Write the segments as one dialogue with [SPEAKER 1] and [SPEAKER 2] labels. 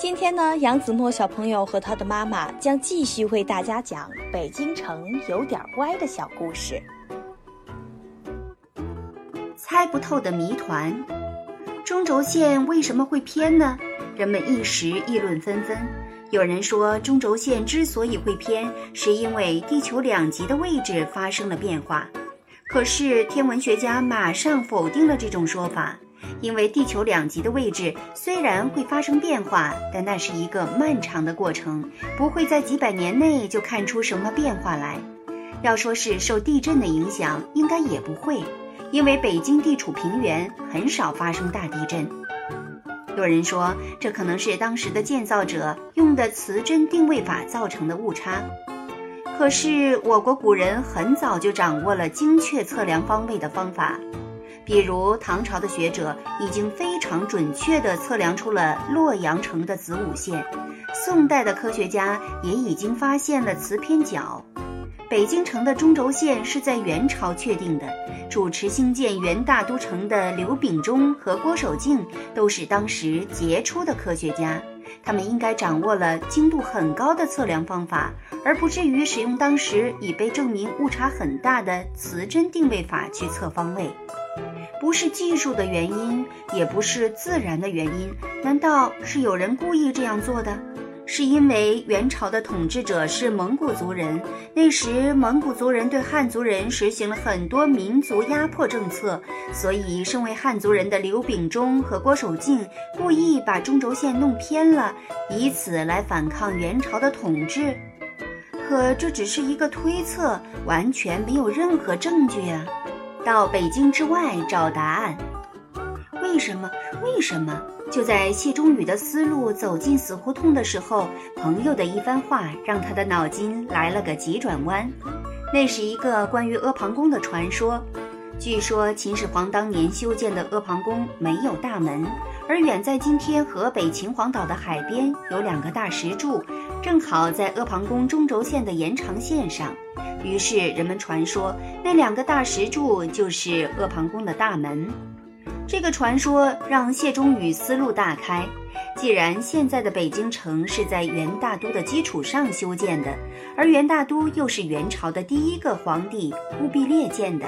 [SPEAKER 1] 今天呢，杨子墨小朋友和他的妈妈将继续为大家讲北京城有点歪的小故事。
[SPEAKER 2] 猜不透的谜团：中轴线为什么会偏呢？人们一时议论纷纷。有人说，中轴线之所以会偏，是因为地球两极的位置发生了变化。可是天文学家马上否定了这种说法。因为地球两极的位置虽然会发生变化，但那是一个漫长的过程，不会在几百年内就看出什么变化来。要说是受地震的影响，应该也不会，因为北京地处平原，很少发生大地震。有人说，这可能是当时的建造者用的磁针定位法造成的误差。可是我国古人很早就掌握了精确测量方位的方法。比如唐朝的学者已经非常准确地测量出了洛阳城的子午线，宋代的科学家也已经发现了磁偏角。北京城的中轴线是在元朝确定的，主持兴建元大都城的刘秉忠和郭守敬都是当时杰出的科学家，他们应该掌握了精度很高的测量方法，而不至于使用当时已被证明误差很大的磁针定位法去测方位。不是技术的原因，也不是自然的原因，难道是有人故意这样做的？是因为元朝的统治者是蒙古族人，那时蒙古族人对汉族人实行了很多民族压迫政策，所以身为汉族人的刘秉忠和郭守敬故意把中轴线弄偏了，以此来反抗元朝的统治。可这只是一个推测，完全没有任何证据啊！到北京之外找答案，为什么？为什么？就在谢忠宇的思路走进死胡同的时候，朋友的一番话让他的脑筋来了个急转弯。那是一个关于阿房宫的传说。据说秦始皇当年修建的阿房宫没有大门，而远在今天河北秦皇岛的海边有两个大石柱，正好在阿房宫中轴线的延长线上。于是人们传说，那两个大石柱就是阿房宫的大门。这个传说让谢忠宇思路大开。既然现在的北京城是在元大都的基础上修建的，而元大都又是元朝的第一个皇帝忽必烈建的，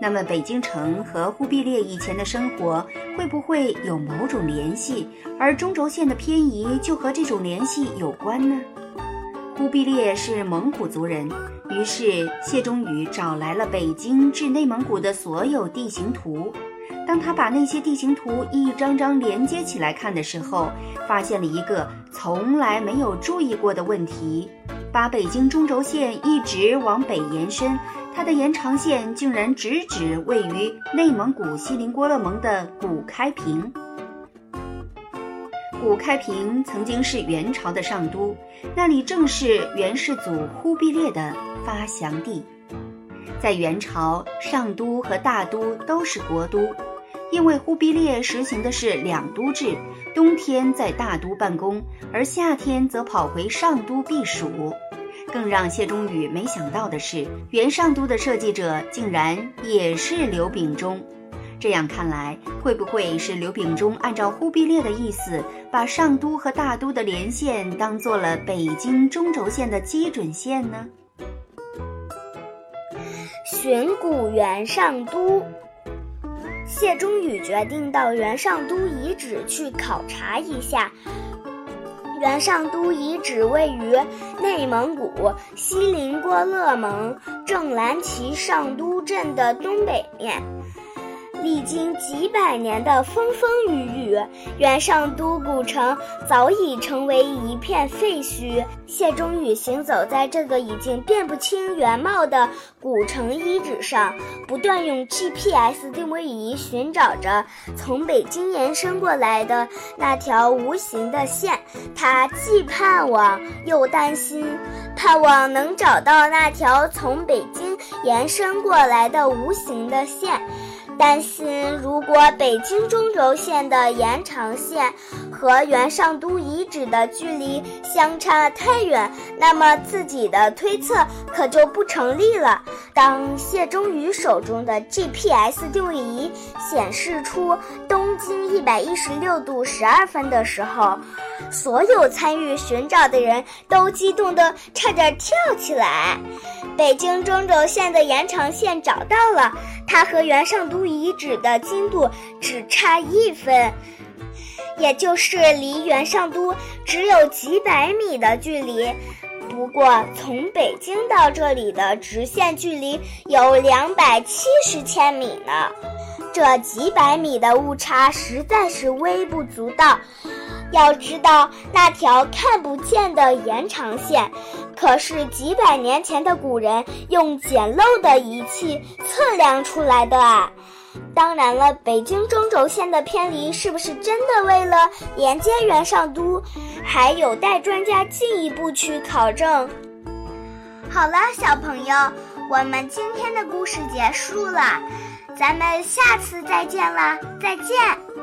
[SPEAKER 2] 那么北京城和忽必烈以前的生活会不会有某种联系？而中轴线的偏移就和这种联系有关呢？忽必烈是蒙古族人。于是谢忠宇找来了北京至内蒙古的所有地形图。当他把那些地形图一张张连接起来看的时候，发现了一个从来没有注意过的问题：把北京中轴线一直往北延伸，它的延长线竟然直指位于内蒙古锡林郭勒盟的古开平。古开平曾经是元朝的上都，那里正是元世祖忽必烈的发祥地。在元朝，上都和大都都是国都，因为忽必烈实行的是两都制，冬天在大都办公，而夏天则跑回上都避暑。更让谢忠宇没想到的是，元上都的设计者竟然也是刘秉忠。这样看来，会不会是刘秉忠按照忽必烈的意思，把上都和大都的连线当做了北京中轴线的基准线呢？
[SPEAKER 3] 寻古元上都，谢忠宇决定到元上都遗址去考察一下。元上都遗址位于内蒙古锡林郭勒盟正蓝旗上都镇的东北面。历经几百年的风风雨雨，元上都古城早已成为一片废墟。谢忠宇行走在这个已经辨不清原貌的古城遗址上，不断用 GPS 定位仪寻找着从北京延伸过来的那条无形的线。他既盼望又担心，盼望能找到那条从北京延伸过来的无形的线。担心，如果北京中轴线的延长线和元上都遗址的距离相差太远，那么自己的推测可就不成立了。当谢忠宇手中的 GPS 定位仪显示出东经一百一十六度十二分的时候，所有参与寻找的人都激动得差点跳起来。北京中轴线的延长线找到了，它和元上都遗址的经度只差一分，也就是离元上都只有几百米的距离。不过，从北京到这里的直线距离有两百七十千米呢，这几百米的误差实在是微不足道。要知道，那条看不见的延长线，可是几百年前的古人用简陋的仪器测量出来的啊！当然了，北京中轴线的偏离是不是真的为了连接元上都，还有待专家进一步去考证。好了，小朋友，我们今天的故事结束了，咱们下次再见了！再见。